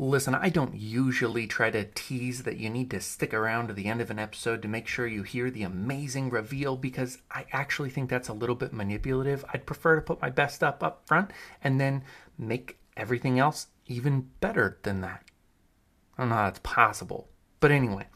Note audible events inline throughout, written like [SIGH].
Listen, I don't usually try to tease that you need to stick around to the end of an episode to make sure you hear the amazing reveal because I actually think that's a little bit manipulative. I'd prefer to put my best up up front and then make everything else even better than that. I don't know how that's possible. But anyway,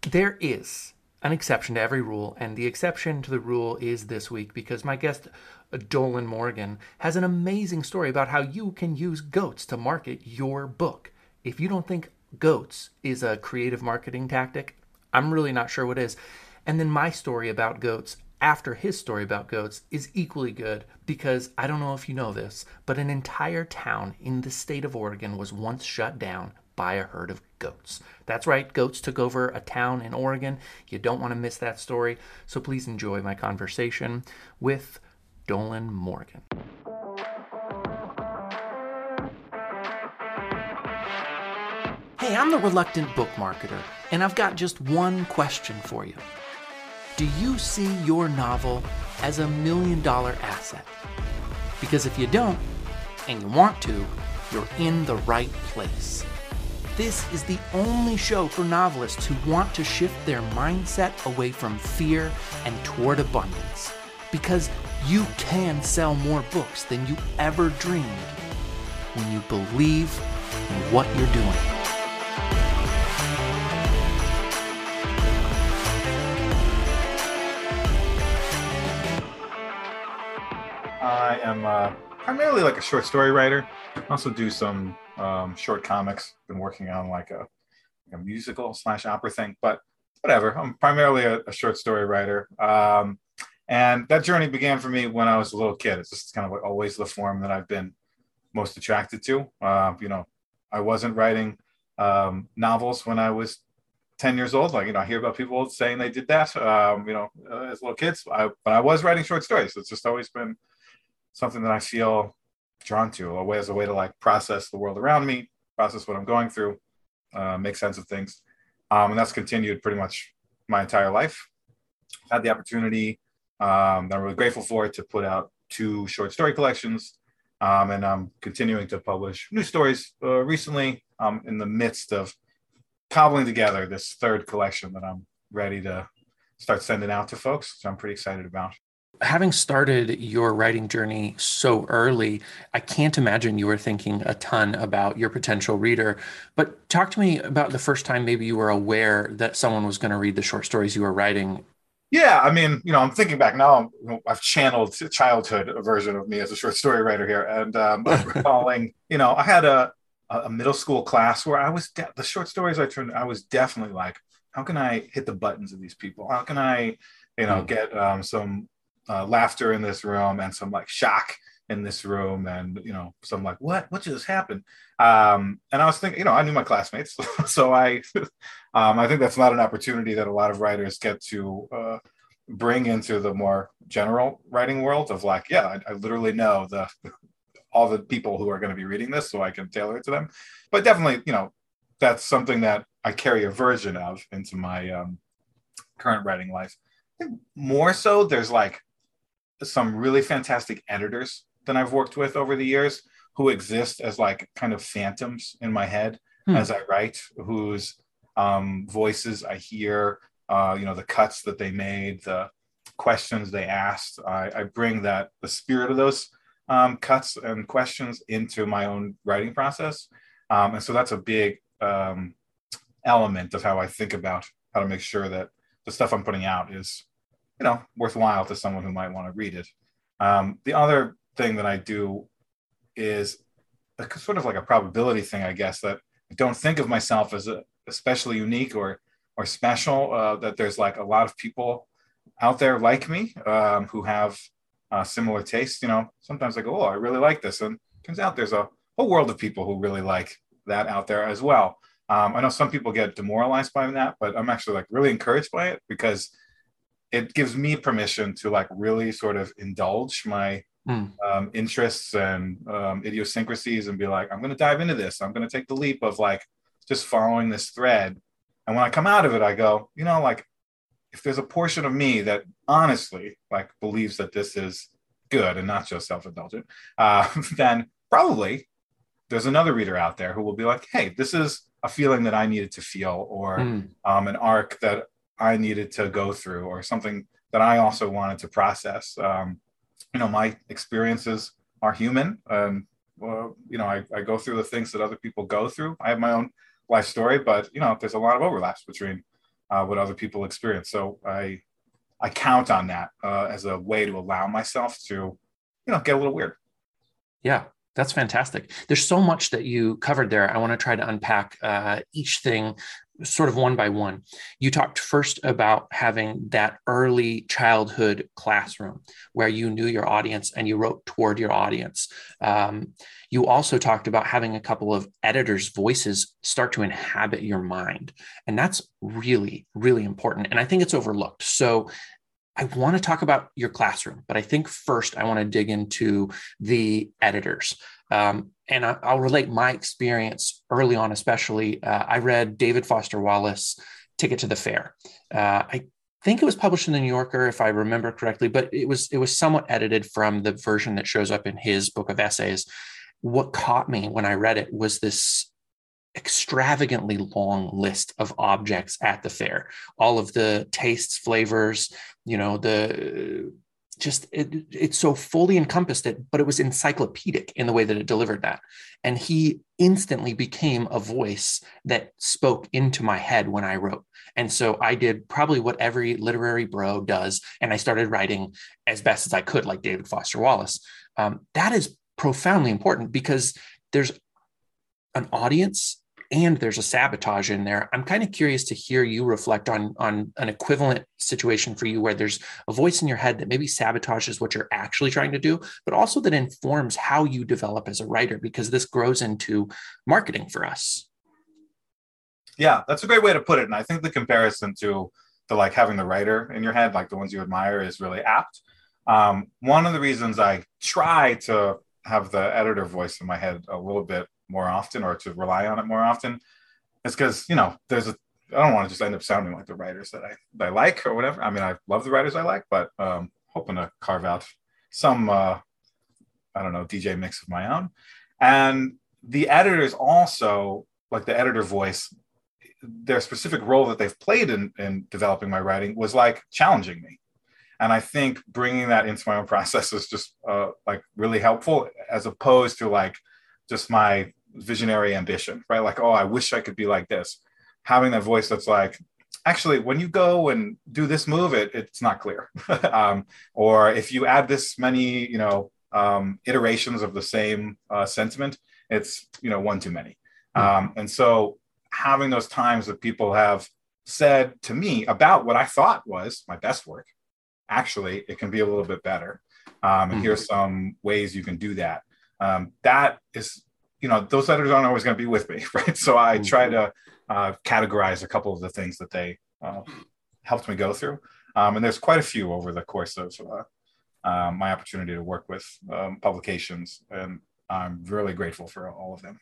there is an exception to every rule, and the exception to the rule is this week because my guest Dolan Morgan, has an amazing story about how you can use goats to market your book. If you don't think goats is a creative marketing tactic, I'm really not sure what is. And then my story about goats after his story about goats is equally good because I don't know if you know this, but an entire town in the state of Oregon was once shut down by a herd of goats. That's right, goats took over a town in Oregon. You don't want to miss that story, so please enjoy my conversation with Dolan Morgan. Hey, I'm the reluctant book marketer, and I've got just one question for you. Do you see your novel as a million dollar asset? Because if you don't, and you want to, you're in the right place. This is the only show for novelists who want to shift their mindset away from fear and toward abundance. Because you can sell more books than you ever dreamed when you believe in what you're doing. I am uh, primarily like a short story writer. I also do some um, short comics. Been working on like a, a musical slash opera thing, but whatever. I'm primarily a, a short story writer. Um, and that journey began for me when I was a little kid. It's just kind of always the form that I've been most attracted to. Uh, you know, I wasn't writing um, novels when I was 10 years old. Like, you know, I hear about people saying they did that, um, you know, uh, as little kids. I, but I was writing short stories. It's just always been something that I feel drawn to, a way as a way to like process the world around me, process what I'm going through, uh, make sense of things. Um, and that's continued pretty much my entire life. I Had the opportunity um, I'm really grateful for it to put out two short story collections. Um, and I'm continuing to publish new stories. Uh, recently, I'm in the midst of cobbling together this third collection that I'm ready to start sending out to folks. So I'm pretty excited about. Having started your writing journey so early, I can't imagine you were thinking a ton about your potential reader. But talk to me about the first time maybe you were aware that someone was going to read the short stories you were writing yeah, I mean, you know, I'm thinking back now. I've channeled childhood a version of me as a short story writer here, and um, [LAUGHS] I'm recalling, you know, I had a a middle school class where I was de- the short stories I turned. I was definitely like, how can I hit the buttons of these people? How can I, you know, mm. get um, some uh, laughter in this room and some like shock in this room and you know so i'm like what? What just happened? Um and i was thinking you know i knew my classmates [LAUGHS] so i [LAUGHS] um i think that's not an opportunity that a lot of writers get to uh, bring into the more general writing world of like yeah I, I literally know the [LAUGHS] all the people who are going to be reading this so i can tailor it to them. But definitely you know that's something that i carry a version of into my um, current writing life. More so there's like some really fantastic editors that I've worked with over the years who exist as like kind of phantoms in my head hmm. as I write, whose um, voices I hear, uh, you know, the cuts that they made, the questions they asked. I, I bring that the spirit of those um, cuts and questions into my own writing process, um, and so that's a big um, element of how I think about how to make sure that the stuff I'm putting out is, you know, worthwhile to someone who might want to read it. Um, the other thing that I do is a, sort of like a probability thing, I guess, that I don't think of myself as a, especially unique or or special. Uh, that there's like a lot of people out there like me um, who have uh, similar tastes. You know, sometimes I go, "Oh, I really like this," and turns out there's a whole world of people who really like that out there as well. Um, I know some people get demoralized by that, but I'm actually like really encouraged by it because it gives me permission to like really sort of indulge my mm. um, interests and um, idiosyncrasies and be like, I'm going to dive into this. I'm going to take the leap of like just following this thread. And when I come out of it, I go, you know, like if there's a portion of me that honestly like believes that this is good and not just self-indulgent, uh, [LAUGHS] then probably there's another reader out there who will be like, hey, this is a feeling that I needed to feel, or mm. um, an arc that I needed to go through, or something that I also wanted to process. Um, you know, my experiences are human. and well, you know, I, I go through the things that other people go through. I have my own life story, but you know, there's a lot of overlaps between uh, what other people experience. So I I count on that uh, as a way to allow myself to, you know, get a little weird. Yeah, that's fantastic. There's so much that you covered there. I want to try to unpack uh, each thing sort of one by one. You talked first about having that early childhood classroom where you knew your audience and you wrote toward your audience. Um, you also talked about having a couple of editors' voices start to inhabit your mind. And that's really, really important. And I think it's overlooked. So I want to talk about your classroom, but I think first I want to dig into the editors. Um, and I, will relate my experience early on, especially. Uh, I read David Foster Wallace, Ticket to the Fair. Uh, I think it was published in the New Yorker, if I remember correctly, but it was it was somewhat edited from the version that shows up in his book of essays. What caught me when I read it was this extravagantly long list of objects at the fair all of the tastes flavors you know the just it, it so fully encompassed it but it was encyclopedic in the way that it delivered that. And he instantly became a voice that spoke into my head when i wrote. And so i did probably what every literary bro does and i started writing as best as i could like david foster wallace. Um, that is profoundly important because there's an audience and there's a sabotage in there. I'm kind of curious to hear you reflect on on an equivalent situation for you where there's a voice in your head that maybe sabotages what you're actually trying to do, but also that informs how you develop as a writer because this grows into marketing for us. Yeah, that's a great way to put it. And I think the comparison to the like having the writer in your head, like the ones you admire, is really apt. Um, one of the reasons I try to have the editor voice in my head a little bit more often or to rely on it more often it's because you know there's a i don't want to just end up sounding like the writers that i that i like or whatever. I mean i love the writers i like but um hoping to carve out some uh i don't know dj mix of my own. And the editors also like the editor voice their specific role that they've played in, in developing my writing was like challenging me. And i think bringing that into my own [LAUGHS] process is just uh, like really helpful as opposed to like just my visionary ambition, right? Like, oh, I wish I could be like this. Having that voice that's like, actually, when you go and do this move, it, it's not clear. [LAUGHS] um, or if you add this many, you know, um, iterations of the same uh, sentiment, it's, you know, one too many. Hmm. Um, and so having those times that people have said to me about what I thought was my best work, actually, it can be a little bit better. Um, and mm-hmm. here's some ways you can do that. Um, that is you know those letters aren't always going to be with me [LAUGHS] right? So i mm-hmm. try to uh, categorize a couple of the things that they uh, helped me go through. Um, and there's quite a few over the course of uh, uh my opportunity to work with um, publications and i'm really grateful for all of them.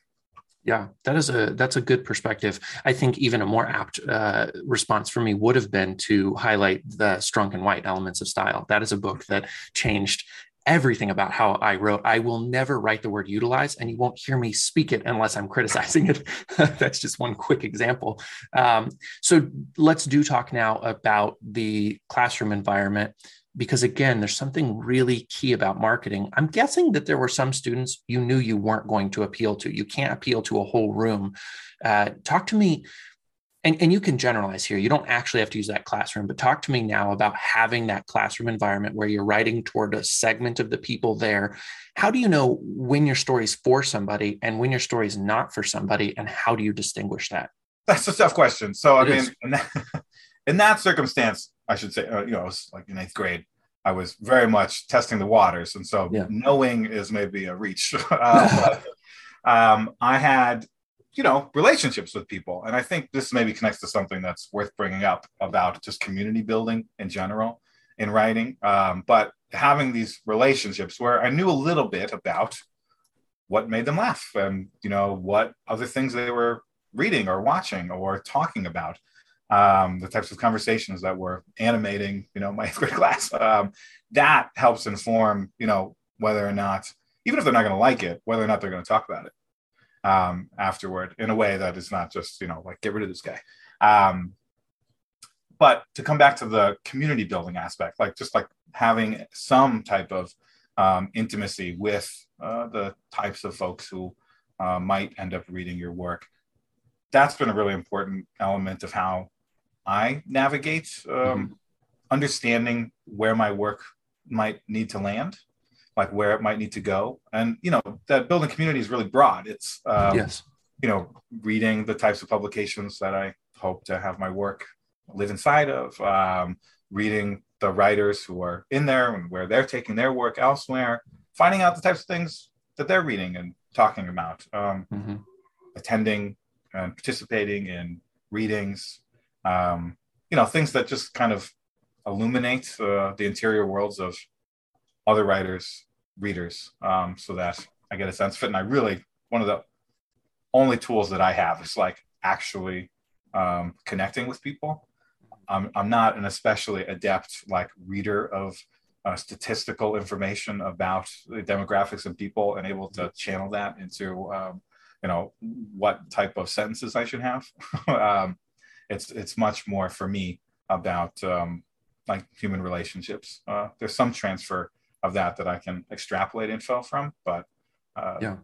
Yeah that is a that's a good perspective. I think even a more apt uh, response for me would have been to highlight the strunk and white elements of style. That is a book that changed everything about how I wrote. I will never write the word utilize, and you won't hear me speak it unless I'm criticizing it. [LAUGHS] That's just one quick example. Um, so let's do talk now about the classroom environment. Because again, there's something really key about marketing. I'm guessing that there were some students you knew you weren't going to appeal to. You can't appeal to a whole room. Uh, talk to me and, and you can generalize here. You don't actually have to use that classroom, but talk to me now about having that classroom environment where you're writing toward a segment of the people there. How do you know when your story is for somebody and when your story is not for somebody? And how do you distinguish that? That's a tough question. So, I mean, in that, [LAUGHS] in that, circumstance, I should say, uh, you know, it was like in eighth grade, I was very much testing the waters. And so yeah. knowing is maybe a reach. [LAUGHS] uh, [LAUGHS] but, um, I had you know relationships with people. And i think this maybe connects to something that's worth bringing up about just community building in general in writing. Um, but having these relationships where i knew a little bit about what made them laugh and you know what other things they were reading or watching or talking about um, the types of conversations that were animating you know my [LAUGHS] eighth grade class. Um, that helps inform you know whether or not even if they're not going to like it whether or not they're going to talk about it um, afterward in a way that is not just you know like get rid of this guy. Um, but to come back to the community building aspect, like just like having some type of um, intimacy with uh, the types of folks who uh, might end up reading your work. That's been a really important element of how I navigate um, mm-hmm. understanding where my work might need to land, like where it might need to go. And, you know, that building community is really broad. It's, um, yes. you know, reading the types of publications that I hope to have my work live inside of, um, reading the writers who are in there and where they're taking their work elsewhere, finding out the types of things that they're reading and talking about, um, mm-hmm. attending and participating in readings, um, you know, things that just kind of illuminate uh, the interior worlds of other writers, readers, um, so that I get a sense of it. And I really, one of the only tools that I have is like actually um, connecting with people I'm, I'm not an especially adept like reader of uh, statistical information about the demographics of people and able to channel that into um, you know what type of sentences I should have. [LAUGHS] um, it's it's much more for me about um, like human relationships. Uh, there's some transfer of that that I can extrapolate info from, but uh, yeah,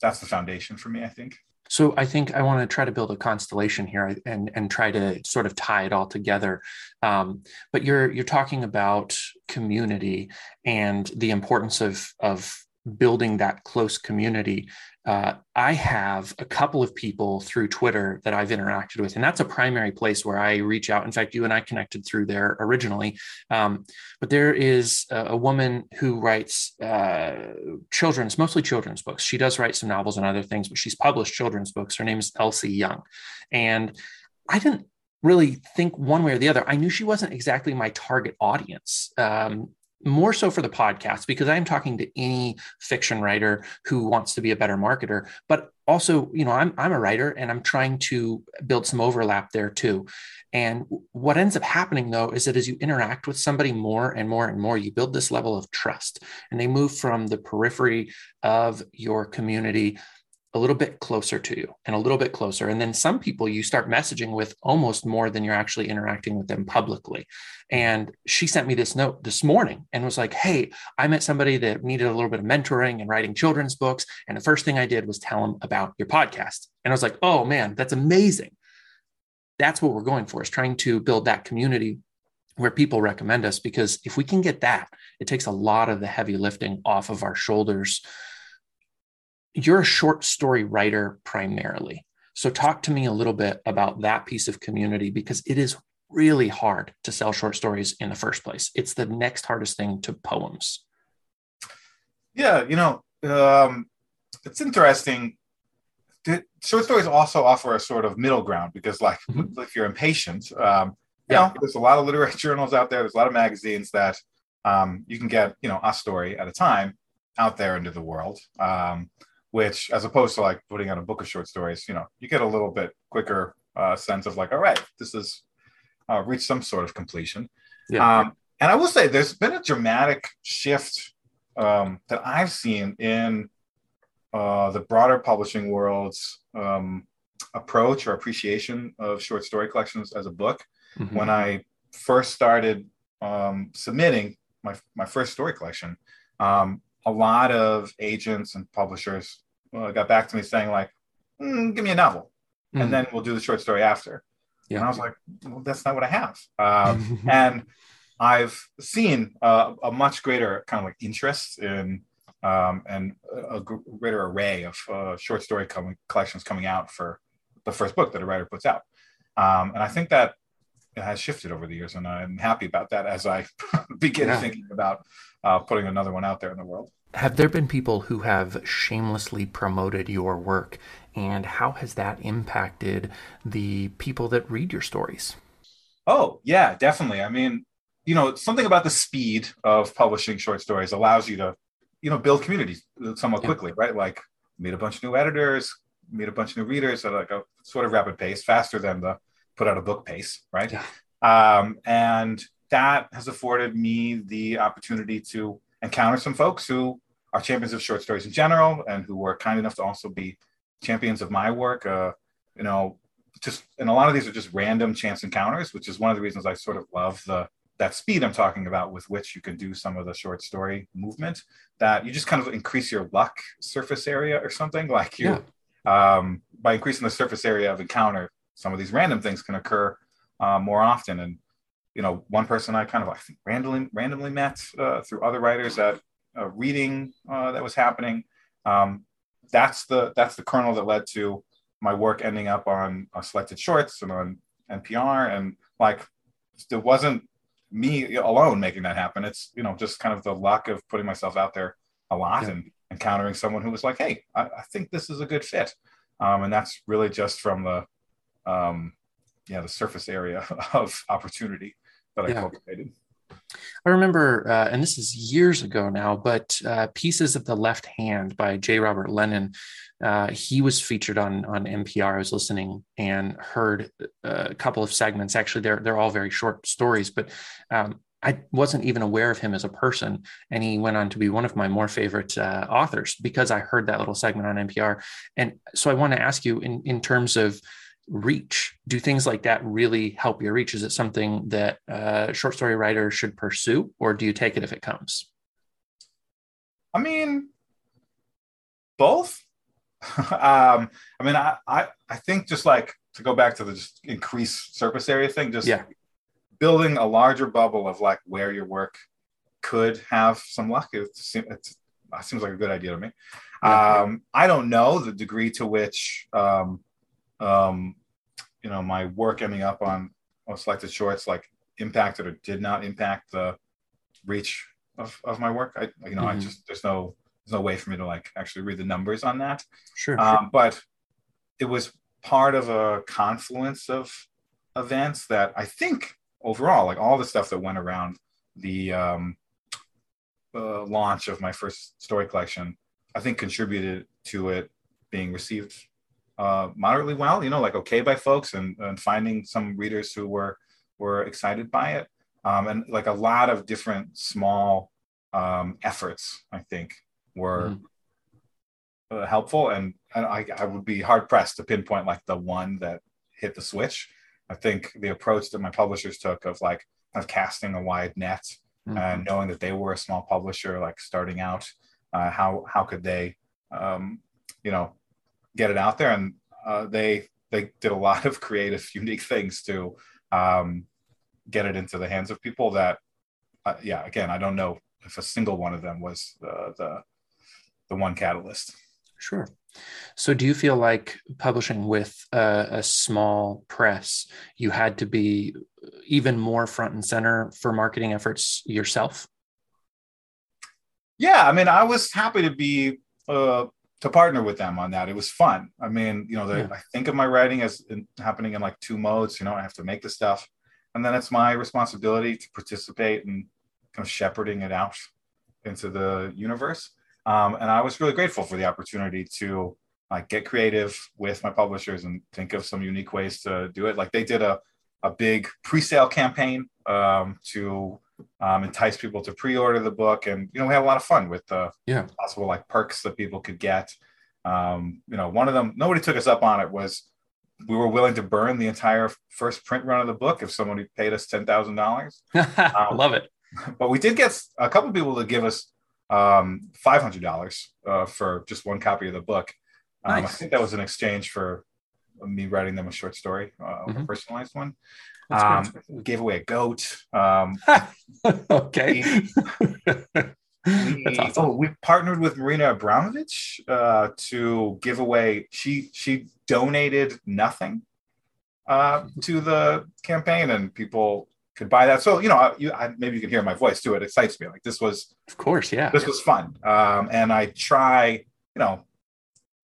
that's the foundation for me. I think. So I think I want to try to build a constellation here and and try to sort of tie it all together. Um, but you're you're talking about community and the importance of of building that close community uh, I have a couple of people through Twitter that I've interacted with, and that's a primary place where I reach out. In fact, you and I connected through there originally. Um, but there is a, a woman who writes uh, children's, mostly children's books. She does write some novels and other things, but she's published children's books. Her name is Elsie Young. And I didn't really think one way or the other. I knew she wasn't exactly my target audience. Um, more so for the podcast because I'm talking to any fiction writer who wants to be a better marketer, but also, you know, I'm I'm a writer and I'm trying to build some overlap there too. And what ends up happening though is that as you interact with somebody more and more and more, you build this level of trust and they move from the periphery of your community a little bit closer to you and a little bit closer. And then some people you start messaging with almost more than you're actually interacting with them publicly. And she sent me this note this morning and was like, Hey, I met somebody that needed a little bit of mentoring and writing children's books. And the first thing I did was tell them about your podcast. And I was like, Oh man, that's amazing. That's what we're going for is trying to build that community where people recommend us because if we can get that, it takes a lot of the heavy lifting off of our shoulders you're a short story writer primarily. So, talk to me a little bit about that piece of community because it is really hard to sell short stories in the first place. It's the next hardest thing to poems. Yeah, you know, um, it's interesting. Short stories also offer a sort of middle ground because, like, mm-hmm. if you're impatient, um, you yeah. know, there's a lot of literary [LAUGHS] journals out there. There's a lot of magazines that um, you can get, you know, a story at a time out there into the world. Um, which as opposed to like putting out a book of short stories, you know, you get a little bit quicker uh, sense of like, all right, this is uh, reached some sort of completion. Yeah. Um, and I will say there's been a dramatic shift um, that I've seen in uh, the broader publishing world's um, approach or appreciation of short story collections as a book. Mm-hmm. When I first started um, submitting my, my first story collection, um, a lot of agents and publishers uh, got back to me saying like, mm, "Give me a novel, mm. and then we'll do the short story after." Yeah. And I was like, "Well, that's not what I have." Um, [LAUGHS] and I've seen uh, a much greater kind of like interest in um, and a, greater array of uh, short story com- collections coming out for the first book that a writer puts out. Um, and I think that it has shifted over the years, and I'm happy about that as I [LAUGHS] begin yeah. thinking about uh, putting another one out there in the world. Have there been people who have shamelessly promoted your work, and how has that impacted the people that read your stories? Oh, yeah, definitely. I mean, you know, something about the speed of publishing short stories allows you to, you know, build communities somewhat yeah. quickly, right? Like meet a bunch of new editors, meet a bunch of new readers at like a sort of rapid pace, faster than the put out a book pace, right? Yeah. Um, and that has afforded me the opportunity to encounter some folks who are champions of short stories in general and who were kind enough to also be champions of my work. Uh, you know, just and a lot of these are just random chance encounters, which is one of the reasons I sort of love the that speed I'm talking about with which you can do some of the short story movement. That you just kind of increase your luck surface area or something like you yeah. um, by increasing the surface area of encounter. Some of these random things can occur uh, more often, and you know, one person I kind of I think randomly randomly met uh, through other writers at a reading uh, that was happening. Um, that's the that's the kernel that led to my work ending up on, on selected shorts and on NPR. And like, it wasn't me alone making that happen. It's, you know, just kind of the luck of putting myself out there a lot yeah. and encountering someone who was like, Hey, I, I think this is a good fit. Um, and that's really just from the, um, yeah, the surface area [LAUGHS] of opportunity that I yeah. cultivated. I remember, uh, and this is years ago now, but uh, Pieces of the Left Hand by J. Robert Lennon. Uh, he was featured on on NPR. I was listening and heard uh, a couple of segments. Actually, they're they're all very short stories, but um, I wasn't even aware of him as a person, and he went on to be one of my more favorite uh, authors because I heard that little segment on NPR. And so I want to ask you, in in terms of reach? Do things like that really help your reach? Is it something that uh, short story writers should pursue or do you take it if it comes? I mean both. [LAUGHS] Um i mean I, I i think just like to go back to the just increase surface area thing just yeah. building a larger bubble of like where your work could have some luck. It, it seems like a good idea to me. Yeah. um i don't know the degree to which um um, you know, my work ending up on, on selected shorts like impacted or did not impact the reach of, of my work. I, you know, mm-hmm. I just, there's no, there's no way for me to like actually read the numbers on that. Sure, um, sure. But it was part of a confluence of events that I think overall, like all the stuff that went around the um, uh, launch of my first story collection, I think contributed to it being received uh, moderately well, you know, like okay by folks and, and finding some readers who were were excited by it. Um, and like a lot of different small um, efforts, I think, were mm-hmm. uh, helpful. And, and I, I would be hard pressed to pinpoint like the one that hit the switch. I think the approach that my publishers took of like of casting a wide net mm-hmm. and knowing that they were a small publisher, like starting out, uh, how how could they, um, you know, get it out there. And uh, they they did a lot of [LAUGHS] creative, unique things to um, get it into the hands of people. That, uh, yeah, again, I don't know if a single one of them was the the, the one catalyst. Sure. So, do you feel like publishing with a, a, small press, you had to be even more front and center for marketing efforts yourself? Yeah, I mean, I was happy to be uh, to partner with them on that. It was fun. I mean, you know, the, yeah. I think of my writing as in, happening in like two modes. You know, I have to make the stuff, and then it's my responsibility to participate and kind of shepherding it out into the universe. Um, and I was really grateful for the opportunity to like get creative with my publishers and think of some unique ways to do it. Like they did a a big pre-sale campaign um, to um, entice people to pre-order the book, and you know we had a lot of fun with the yeah possible like perks that people could get. Um, you know, one of them nobody took us up on it was we were willing to burn the entire first print run of the book if somebody paid us ten thousand dollars. [LAUGHS] Um, Love it. [LAUGHS] But we did get a couple people to give us um, five hundred dollars uh, for just one copy of the book. Um, nice. I think that was an exchange for me writing them a short story, uh, mm-hmm. a personalized one. Um, we gave away a goat. Um, [LAUGHS] okay. We, [LAUGHS] awesome. Oh, we partnered with Marina Abramovich uh, to give away. She she donated nothing uh, to the campaign, and people could buy that. So you know, you I, maybe you can hear my voice too. It excites me. Like this was, of course, yeah. This was fun, um, and I try, you know,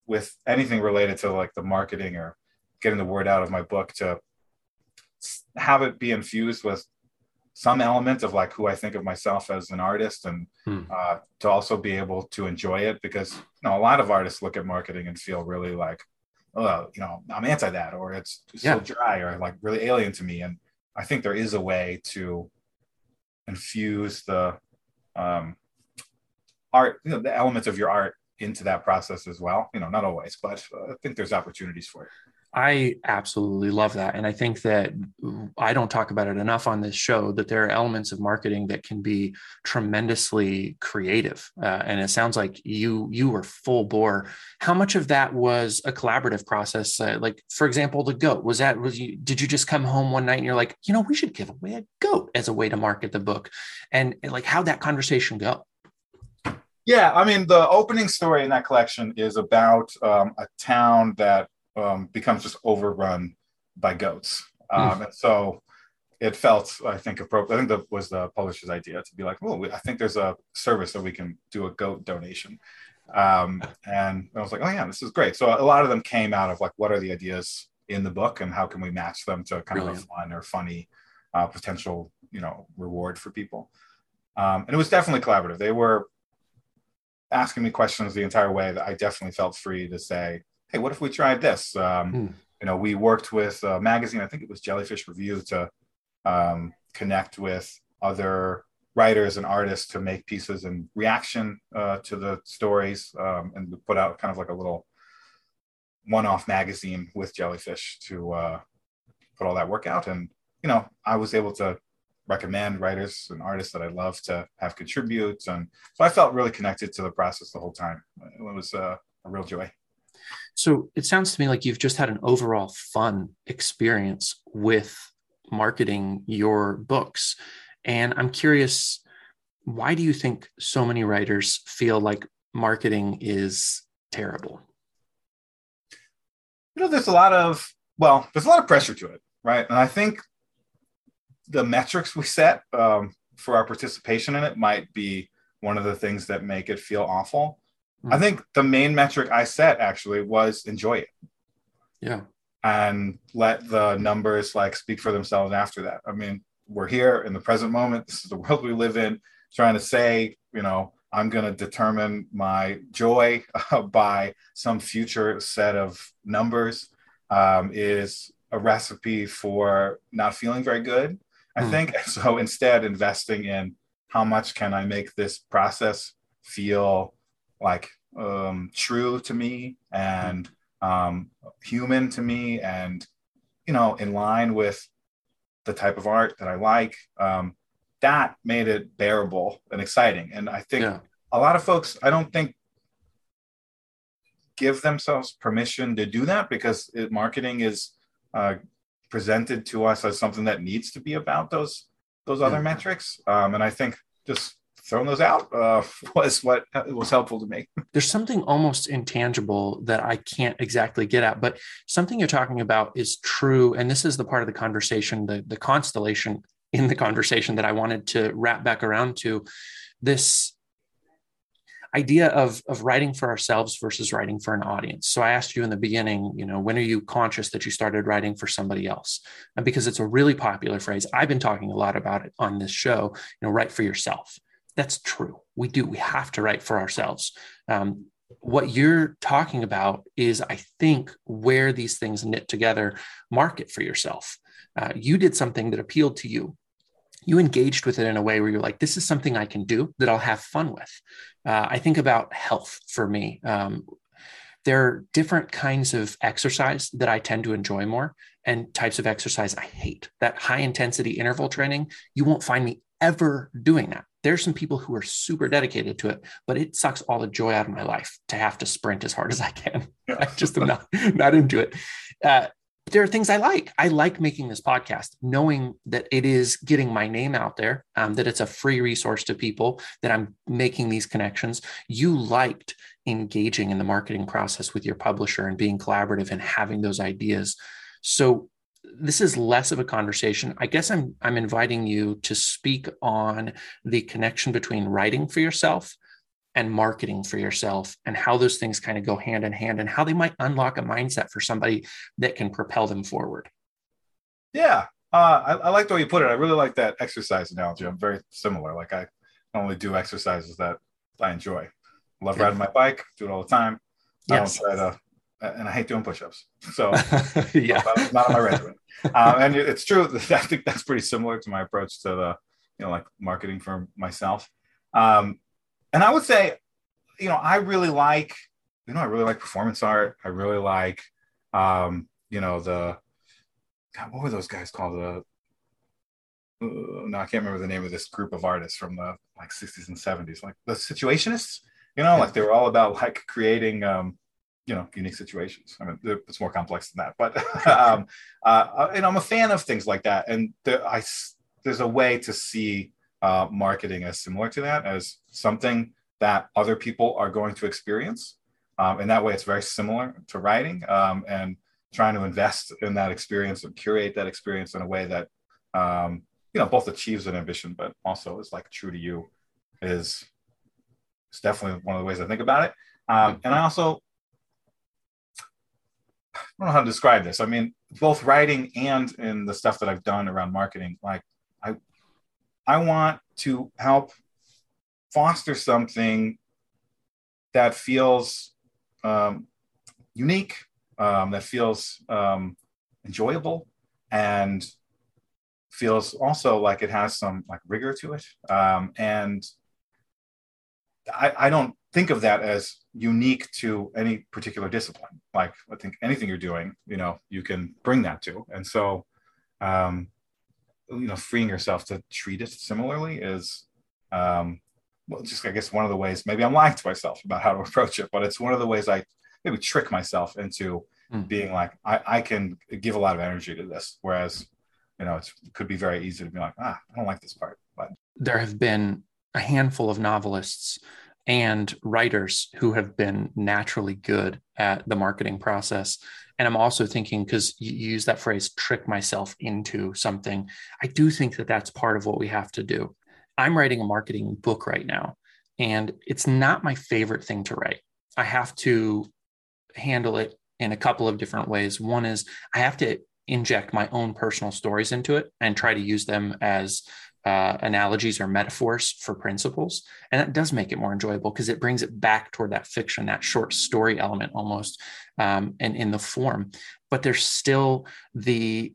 with anything related to like the marketing or getting the word out of my book to have it be infused with some element of like who I think of myself as an artist and hmm. uh, to also be able to enjoy it because you know a lot of artists look at marketing and feel really like oh you know I'm anti that or it's yeah. so dry or like really alien to me and I think there is a way to infuse the um, art you know, the elements of your art into that process as well. You know, not always, but uh, I think there's opportunities for it. I absolutely love that. And I think that I don't talk about it enough on this show that there are elements of marketing that can be tremendously creative. Uh, and it sounds like you you were full bore. How much of that was a collaborative process? Uh, like, for example, the goat was that was you did you just come home one night and you're like, you know, we should give away a goat as a way to market the book, and, like how'd that conversation go? Yeah, I mean, the opening story in that collection is about um, a town that um, becomes just overrun by goats. Um, mm. And so it felt, I think, appropriate. I think that was the publisher's idea to be like, well, I think there's a service that we can do a goat donation. Um, and I was like, oh, yeah, this is great. So a lot of them came out of like, what are the ideas in the book and how can we match them to kind Brilliant. of a fun or funny uh, potential, you know, reward for people. Um, and it was definitely collaborative. They were asking me questions the entire way that I definitely felt free to say, hey, what if we tried this? Um, hmm. You know, we worked with a magazine, I think it was Jellyfish Review, to um, connect with other writers and artists to make pieces in reaction uh, to the stories um, and put out kind of like a little one-off magazine with Jellyfish to uh, put all that work out. And you know, I was able to recommend writers and artists that I love to have contribute, and so I felt really connected to the process the whole time. It was uh, a real joy. So it sounds to me like you've just had an overall fun experience with marketing your books. And I'm curious, why do you think so many writers feel like marketing is terrible? You know, there's a lot of, well, there's a lot of pressure to it, right? And I think the metrics we set um, for our participation in it might be one of the things that make it feel awful. I think the main metric I set actually was enjoy it. Yeah. And let the numbers like speak for themselves after that. I mean, we're here in the present moment. This is the world we live in. Trying to say, you know, I'm going to determine my joy uh, [LAUGHS] by some future set of numbers um, is a recipe for not feeling very good. I mm. think [LAUGHS] so. Instead, investing in how much can I make this process feel like um, true to me and um, human to me and you know in line with the type of art that i like um, that made it bearable and exciting and i think yeah. a lot of folks i don't think give themselves permission to do that because it, marketing is uh, presented to us as something that needs to be about those those other yeah. metrics um, and i think just throwing those out uh, [LAUGHS] was what was helpful to me. There's something almost intangible that I can't exactly get at, but something you're talking about is true. And this is the part of the conversation, the, the constellation in the conversation that I wanted to wrap back around to this idea of, of writing for ourselves versus writing for an audience. So I asked you in the beginning, you know, when are you conscious that you started writing for somebody else? And because it's a really popular phrase, I've been talking a lot about it on this show, you know, write for yourself that's true. We do. We have to write for ourselves. Um, what you're talking about is, I think, where these things knit together. Market for yourself. Uh, you did something that appealed to you. You engaged with it in a way where you're like, this is something I can do that I'll have fun with. Uh, I think about health for me. Um, there are different kinds of exercise that I tend to enjoy more and types of exercise I hate. That high intensity interval training, you won't find me ever doing that there's some people who are super dedicated to it, but it sucks all the joy out of my life to have to sprint as hard as I can. [LAUGHS] I just am not, not into it. Uh, there are things I like. I like making this podcast, knowing that it is getting my name out there, um, that it's a free resource to people, that I'm making these connections. You liked engaging in the marketing process with your publisher and being collaborative and having those ideas. So this is less of a conversation. I guess I'm I'm inviting you to speak on the connection between writing for yourself and marketing for yourself and how those things kind of go hand in hand and how they might unlock a mindset for somebody that can propel them forward. Yeah, uh, I, I, like the way you put it. I really like that exercise analogy. I'm very similar. Like I only do exercises that I enjoy. Love riding my bike, do it all the time. Yes. I don't try to and I hate doing push-ups. So [LAUGHS] yeah, not on my regimen. um, and it's true. [LAUGHS] I think that's pretty similar to my approach to the, you know, like marketing for myself. Um, and I would say you know, I really like, you know, I really like performance art. I really like, um, you know, the, God, what were those guys called? The, uh, no, I can't remember the name of this group of artists from the like 60s and 70s, like the situationists, you know, like they were all about like creating, um, you know, unique situations. I mean, it's more complex than that, but, [LAUGHS] um, uh, and I'm a fan of things like that. And there, I, there's a way to see uh, marketing as similar to that, as something that other people are going to experience. Um, and that way, it's very similar to writing um, and trying to invest in that experience and curate that experience in a way that, um, you know, both achieves an ambition, but also is like true to you is, is definitely one of the ways I think about it. Um, and I also, I don't know how to describe this. I mean, both writing and in the stuff that I've done around marketing, like I, I want to help foster something that feels um, unique, um, that feels um, enjoyable, and feels also like it has some like rigor to it. Um, and I, I don't think of that as unique to any particular discipline. Like I think anything you're doing, you know, you can bring that to. And so, um, you know, freeing yourself to treat it similarly is um, well, just I guess one of the ways maybe I'm lying to myself about how to approach it, but it's one of the ways I maybe trick myself into mm. being like I, I can give a lot of energy to this, whereas you know it could be very easy to be like ah I don't like this part. But there have been a handful of novelists and writers who have been naturally good at the marketing process. And I'm also thinking, because you use that phrase, trick myself into something. I do think that that's part of what we have to do. I'm writing a marketing book right now, and it's not my favorite thing to write. I have to handle it in a couple of different ways. One is I have to inject my own personal stories into it and try to use them as uh, analogies or metaphors for principles. And that does make it more enjoyable because it brings it back toward that fiction, that short story element almost, um, and in the form. But there's still the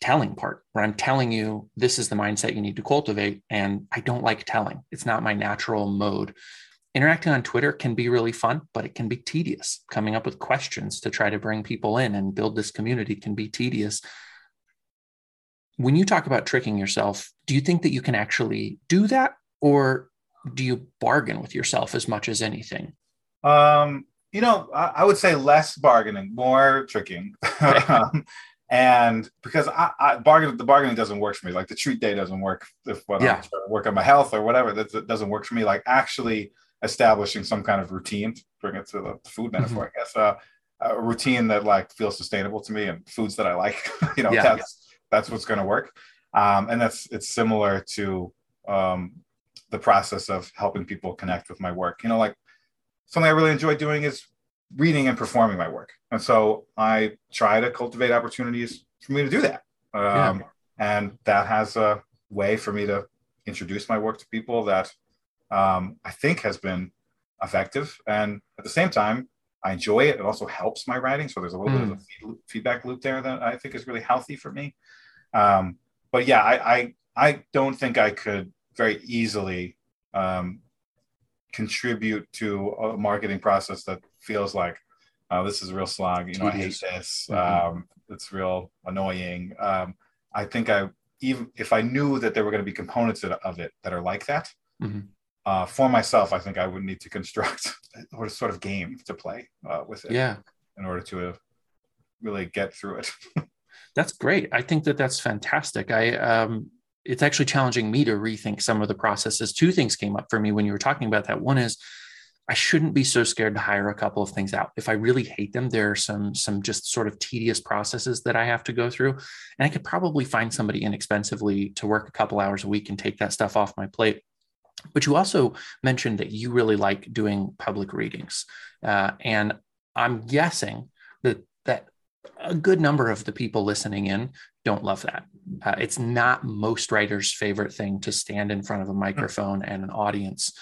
telling part where I'm telling you this is the mindset you need to cultivate. And I don't like telling, it's not my natural mode. Interacting on Twitter can be really fun, but it can be tedious. Coming up with questions to try to bring people in and build this community can be tedious. When you talk about tricking yourself, do you think that you can actually do that? Or do you bargain with yourself as much as anything? Um, you know, I, I would say less bargaining, more tricking. [LAUGHS] um, and because I, I bargain the bargaining doesn't work for me like the treat day doesn't work if when yeah. I'm trying to work on my health or whatever that, that, doesn't work for me like actually establishing some kind of routine to bring it to the food metaphor mm-hmm. i guess uh, a routine that like feels sustainable to me and foods that i like [LAUGHS] you know yeah. that's that's what's going to work um, and that's it's similar to um, the process of helping people connect with my work you know like something i really enjoy doing is reading and performing my work. And so I try to cultivate opportunities for me to do that. Um, yeah. And that has a way for me to introduce my work to people that um, I think has been effective. And at the same time, I enjoy it. It also helps my writing. So there's a little mm. bit of a mm. feedback loop there that I think is really healthy for me. Um, but yeah, I, I, I don't think I could very easily um, contribute to a marketing process that feels like uh, this is a real slog. You know, I hate this. Mm-hmm. Um, it's real annoying. Um, I think I even if I knew that there were going to be components of it that are like that. Mm-hmm. Uh, for myself, I think I would need to construct [LAUGHS] a sort of game to play uh, with it. Yeah. In order to uh, really get through it. [LAUGHS] that's great. I think that that's fantastic. I um, it's actually challenging me to rethink some of the processes. Two things came up for me when you were talking about that. One is I shouldn't be so scared to hire a couple of things out. If I really hate them, there are some some just sort of tedious processes that I have to go through, and I could probably find somebody inexpensively to work a couple hours a week and take that stuff off my plate. But you also mentioned that you really like doing public readings, uh, and I'm guessing that that a good number of the people listening in don't love that. Uh, it's not most writers' favorite thing to stand in front of a microphone and an audience.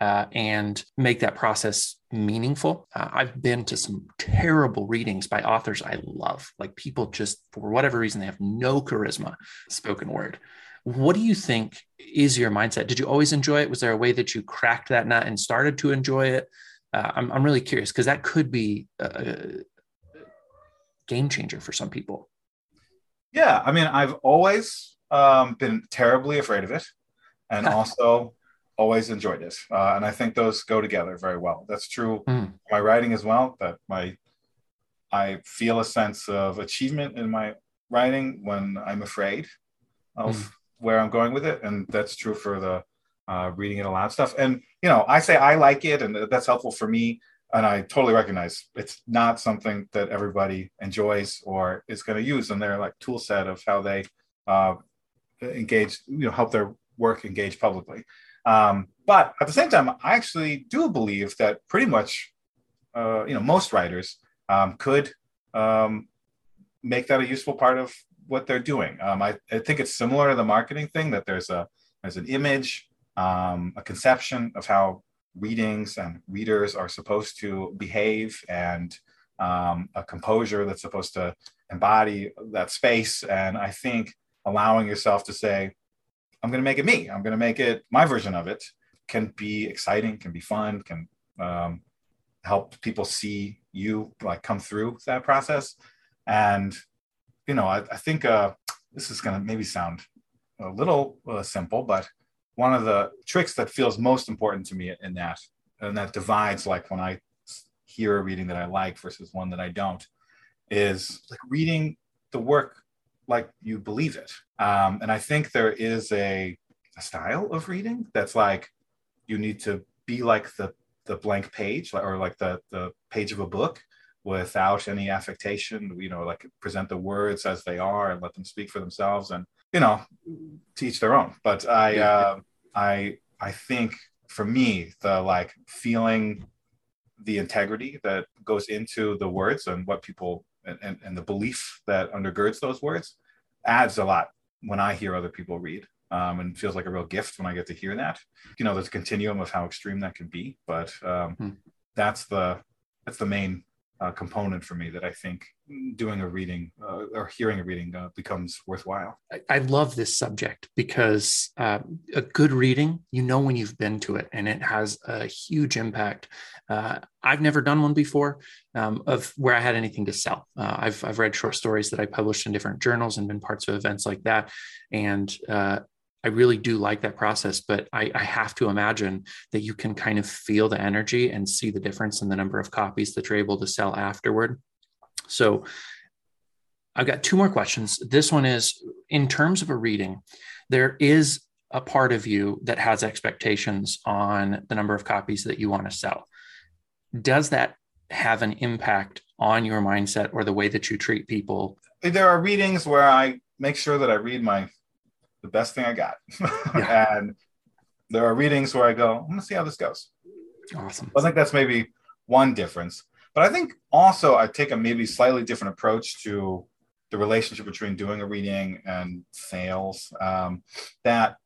uh, and make that process meaningful. Uh, I've been to some terrible readings by authors I love, like people just for whatever reason they have no charisma, spoken word. What do you think is your mindset? Did you always enjoy it? Was there a way that you cracked that nut and started to enjoy it? Uh, I'm, I'm really curious because that could be a game changer for some people. Yeah, I mean, I've always um, been terribly afraid of it, and [LAUGHS] also always enjoyed it. Uh, and I think those go together very well. That's true mm. my writing as well. That my I feel a sense of achievement in my writing when I'm afraid of mm. Where I'm going with it, and that's true for the uh, reading it aloud stuff. And you know, I say I like it, and that's helpful for me. And I totally recognize it's not something that everybody enjoys or is going to use in their like tool set of how they uh, engage, you know, help their work engage publicly. Um, but at the same time, I actually do believe that pretty much, uh, you know, most writers um, could um, make that a useful part of what they're doing. Um, I, I, think it's similar to the marketing thing that there's a there's an image, um, a conception of how readings and readers are supposed to behave, and um, a composure that's supposed to embody that space. And I think allowing yourself to say, I'm going to make it me. I'm going to make it my version of it. Can be exciting, can be fun, can um, help people see you like come through that process. And you know, I, I think uh, this is going to maybe sound a little uh, simple, but one of the tricks that feels most important to me in that, and that divides like when I hear a reading that I like versus one that I don't, is like reading the work like you believe it. Um, and I think there is a, a style of reading that's like you need to be like the the blank page or like the the page of a book without any affectation you know like present the words as they are and let them speak for themselves and you know teach their own but i yeah. uh, i i think for me the like feeling the integrity that goes into the words and what people and, and, and the belief that undergirds those words adds a lot when I hear other people read. Um, and feels like a real gift when I get to hear that. You know, there's a continuum of how extreme that can be, but um, hmm. that's the that's the main uh, component for me that I think doing a reading uh, or hearing a reading uh, becomes worthwhile. I, love this subject because uh, a good reading, you know, when you've been to it and it has a huge impact. Uh, I've never done one before um, of where I had anything to sell. Uh, I've, I've read short stories that I published in different journals and been parts of events like that. And I really do like that process, but I, I, have to imagine that you can kind of feel the energy and see the difference in the number of copies that you're able to sell afterward. So I've got two more questions. This one is in terms of a reading, there is a part of you that has expectations on the number of copies that you want to sell. Does that have an impact on your mindset or the way that you treat people? There are readings where I make sure that I read my the best thing I got. [LAUGHS] Yeah. and there are readings where I go, I'm gonna see how this goes. Awesome. I think that's maybe one difference. But I think also I take a maybe slightly different approach to the relationship between doing a reading and sales. Um, that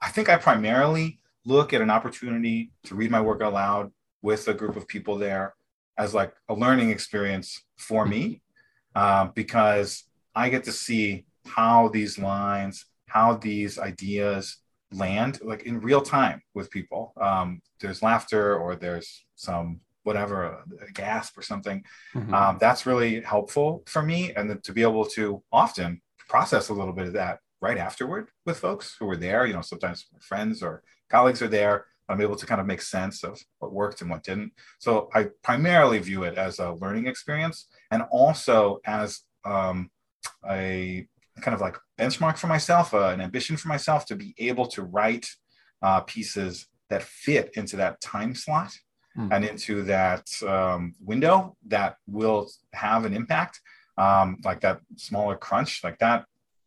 I think I primarily look at an opportunity to read my work aloud with a group of people there as like a learning experience for me uh, because I get to see how these lines, how these ideas land like in real time with people. Um, there's laughter or there's some whatever a, gasp or something mm-hmm. um, that's really helpful for me and to be able to often process a little bit of that right afterward with folks who were there you know sometimes friends or colleagues are there i'm able to kind of make sense of what worked and what didn't so i primarily view it as a learning experience and also as um, a kind of like benchmark for myself uh, an ambition for myself to be able to write uh, pieces that fit into that time slot mm. and into that um, window that will have an impact, um, like that smaller crunch, like that,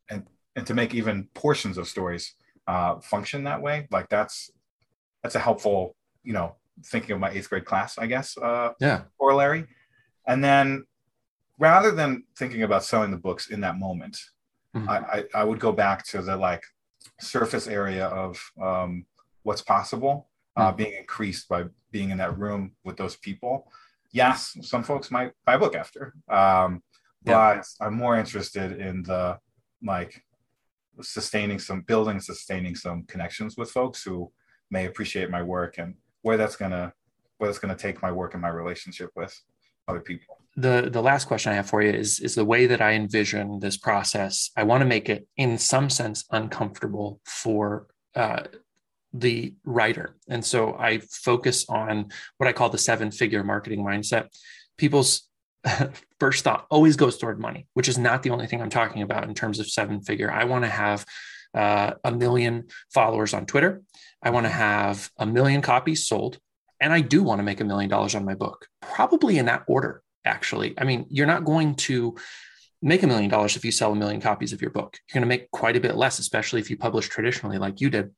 and and to make even portions of stories uh, function that way, like that's that's a helpful, you know, thinking of my eighth grade class, I guess. Uh, yeah. Corollary, and then rather than thinking about selling the books in that moment, mm-hmm. I, I, I would go back to the like surface area of um, what's possible uh, being increased by being in that room with those people. Yes, some folks might buy a book after, um, but yeah. I'm more interested in the like sustaining some building, sustaining some connections with folks who may appreciate my work and where that's gonna where that's gonna take my work and my relationship with other people. The the last question I have for you is is the way that I envision this process. I want to make it in some sense uncomfortable for uh, the writer. And so I focus on what I call the seven figure marketing mindset. People's [LAUGHS] first thought always goes toward money, which is not the only thing I'm talking about in terms of seven figure. I want to have uh, a million followers on Twitter. I want to have a million copies sold. And I do want to make a million dollars on my book, probably in that order, actually. I mean, you're not going to make a million dollars if you sell a million copies of your book. You're going to make quite a bit less, especially if you publish traditionally like you did.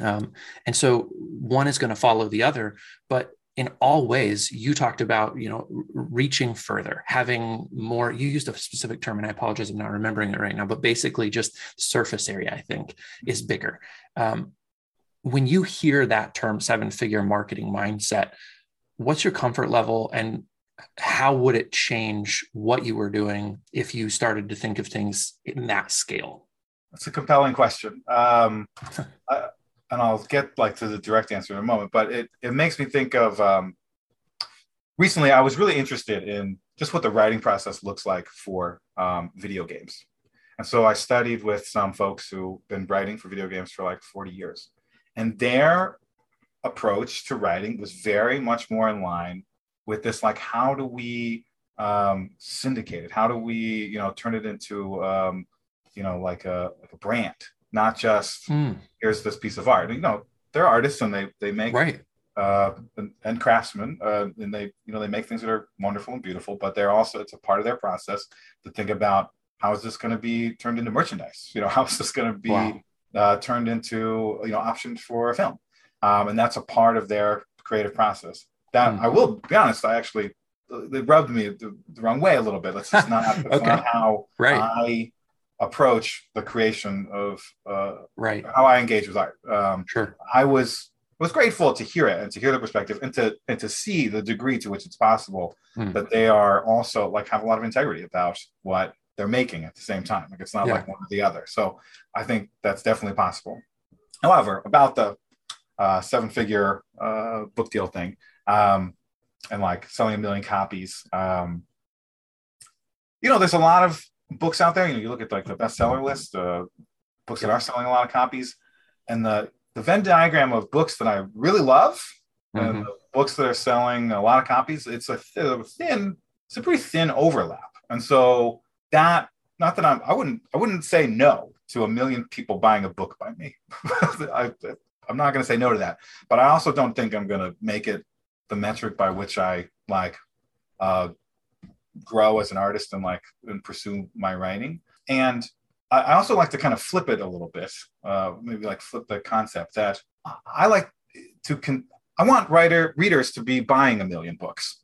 Um, and so one is going to follow the other, but in all ways, you talked about, you know, reaching further, having more, you used a specific term and I apologize, I'm not remembering it right now, but basically just surface area, I think is bigger. Um, when you hear that term seven figure marketing mindset, what's your comfort level and how would it change what you were doing if you started to think of things in that scale? That's a compelling question. Um, I, and I'll get like to the direct answer in a moment, but it, it makes me think of um, recently I was really interested in just what the writing process looks like for um, video games. And so I studied with some folks who've been writing for video games for like 40 years. And their approach to writing was very much more in line with this like, how do we um, syndicate it? How do we, you know, turn it into, um, you know, like a, like a brand? not just mm. here's this piece of art. You know, they're artists and they they make right. Uh, and, and, craftsmen, uh, and they you know they make things that are wonderful and beautiful. But they're also it's a part of their process to think about how is this going to be turned into merchandise? You know, [LAUGHS] how is this going to be wow. uh, turned into you know options for a film? Um, and that's a part of their creative process. That mm. I will be honest, I actually they rubbed me the, the wrong way a little bit. Let's just not, [LAUGHS] okay. not how right. I approach the creation of uh, right how I engage with art. Um, sure, I was was grateful to hear it and to hear the perspective and to and to see the degree to which it's possible mm. that they are also like have a lot of integrity about what they're making at the same time. Like it's not yeah. like one or the other. So I think that's definitely possible. However, about the uh, seven figure uh, book deal thing um, and like selling a million copies. Um, you know, there's a lot of books out there. You know, you look at like the bestseller list, uh, books that are selling a lot of copies, and the the Venn diagram of books that I really love, mm-hmm. and books that are selling a lot of copies. It's a, th- a thin, it's a pretty thin overlap, and so that not that I'm I wouldn't I wouldn't say no to a million people buying a book by me. [LAUGHS] I, I'm not going to say no to that, but I also don't think I'm going to make it the metric by which I like uh, grow as an artist and like and pursue my writing. And I also like to kind of flip it a little bit, uh, maybe like flip the concept that I like to con- I want writer readers to be buying a million books,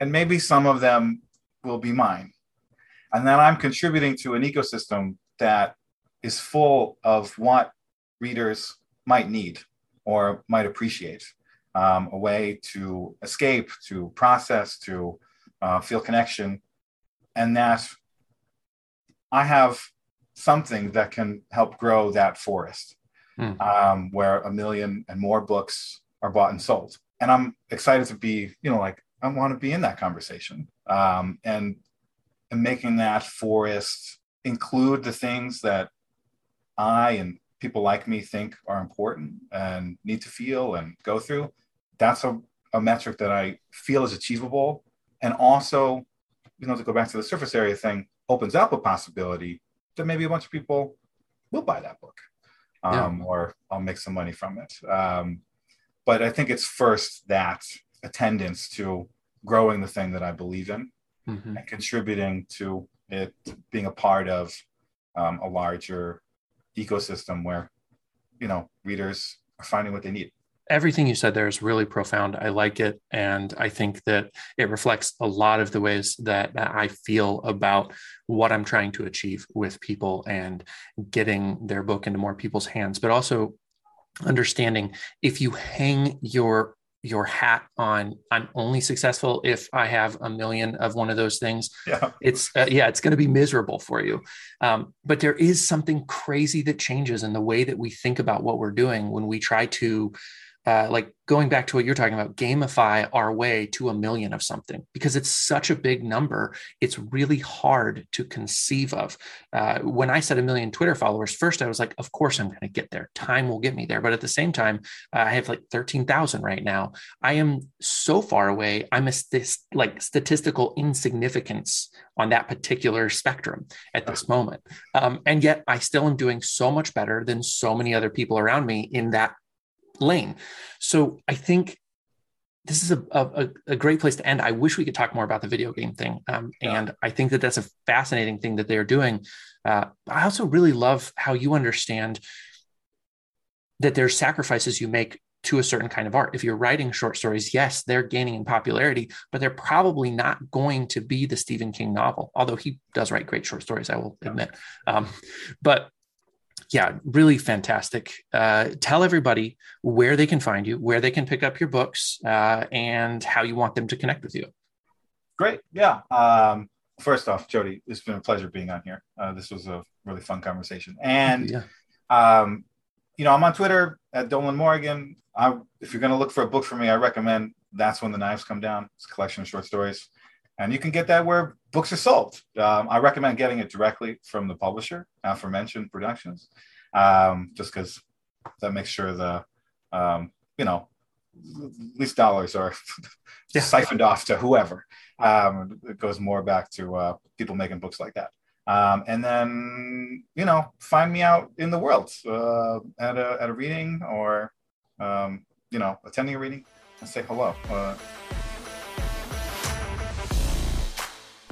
and maybe some of them will be mine, and then I'm contributing to an ecosystem that is full of what readers might need or might appreciate, um, a way to escape, to process, to uh, feel connection, and that I have something that can help grow that forest mm. um, where a million and more books are bought and sold. And I'm excited to be, you know, like I want to be in that conversation um, and and making that forest include the things that I and people like me think are important and need to feel and go through. That's a, a metric that I feel is achievable and also, you know, to go back to the surface area thing, opens up a possibility that maybe a bunch of people will buy that book, um, yeah. or I'll make some money from it. Um, but I think it's first that attendance to growing the thing that I believe in mm-hmm. and contributing to it being a part of um, a larger ecosystem where, you know, readers are finding what they need everything you said there is really profound. I like it. And I think that it reflects a lot of the ways that, I feel about what I'm trying to achieve with people and getting their book into more people's hands. But also, understanding if you hang your your hat on i'm only successful if i have a million of one of those things yeah it's uh, yeah it's going to be miserable for you um, but there is something crazy that changes in the way that we think about what we're doing when we try to uh, like going back to what you're talking about, gamify our way to a million of something because it's such a big number. It's really hard to conceive of. Uh, when I said a million Twitter followers, first I was like, of course I'm going to get there. Time will get me there. But at the same time, uh, I have like 13,000 right now. I am so far away. I'm a st- like statistical insignificance on that particular spectrum at this moment. Um, and yet I still am doing so much better than so many other people around me in that lane. So I think this is a, a, a, great place to end. I wish we could talk more about the video game thing. Um, yeah. And I think that that's a fascinating thing that they're doing. Uh, I also really love how you understand that there's sacrifices you make to a certain kind of art. If you're writing short stories, yes, they're gaining in popularity, but they're probably not going to be the Stephen King novel, although he does write great short stories, I will admit. Um, but yeah, really fantastic. Uh, tell everybody where they can find you, where they can pick up your books, uh, and how you want them to connect with you. Great. Yeah. Um, first off, Jody, it's been a pleasure being on here. Uh, this was a really fun conversation. And, you, yeah. um, you know, I'm on Twitter at Dolan Morgan. I, if you're going to look for a book for me, I recommend That's When the Knives Come Down. It's a collection of short stories. And you can get that where books are sold. Um, I recommend getting it directly from the publisher, aforementioned productions, um, just because that makes sure the, um, you know, at least dollars are [LAUGHS] yeah. siphoned off to whoever. Um, it goes more back to uh, people making books like that. Um, and then, you know, find me out in the world uh, at, a, at a reading or, um, you know, attending a reading and say hello. Uh,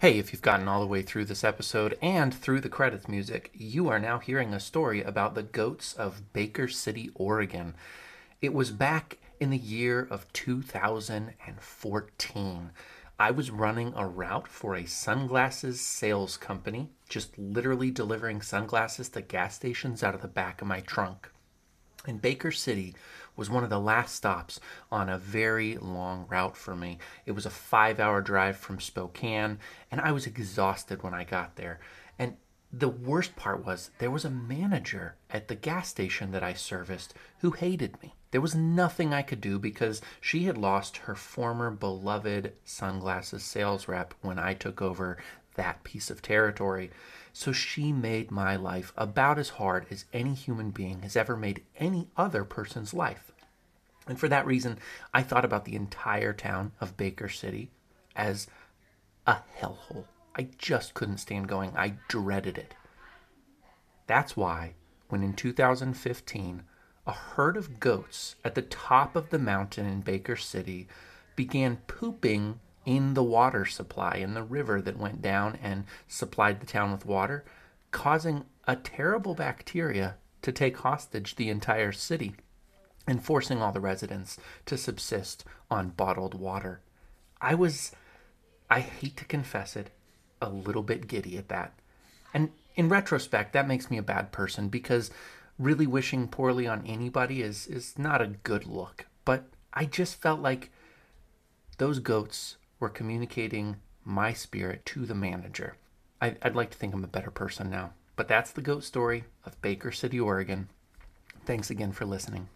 Hey, if you've gotten all the way through this episode and through the credits music, you are now hearing a story about the goats of Baker City, Oregon. It was back in the year of 2014. I was running a route for a sunglasses sales company, just literally delivering sunglasses to gas stations out of the back of my trunk. In Baker City was one of the last stops on a very long route for me. It was a five hour drive from Spokane, and I was exhausted when I got there. And the worst part was there was a manager at the gas station that I serviced who hated me. There was nothing I could do because she had lost her former beloved sunglasses sales rep when I took over that piece of territory. So she made my life about as hard as any human being has ever made any other person's life. And for that reason, I thought about the entire town of Baker City as a hellhole. I just couldn't stand going. I dreaded it. That's why, when in 2015, a herd of goats at the top of the mountain in Baker City began pooping in the water supply in the river that went down and supplied the town with water, causing a terrible bacteria to take hostage the entire city and forcing all the residents to subsist on bottled water. I was, I hate to confess it, a little bit giddy at that. And in retrospect, that makes me a bad person because really wishing poorly on anybody is, is not a good look. But I just felt like those goats were communicating my spirit to the manager. I, I'd like to think I'm a better person now. But that's the goat story of Baker City, Oregon. Thanks again for listening.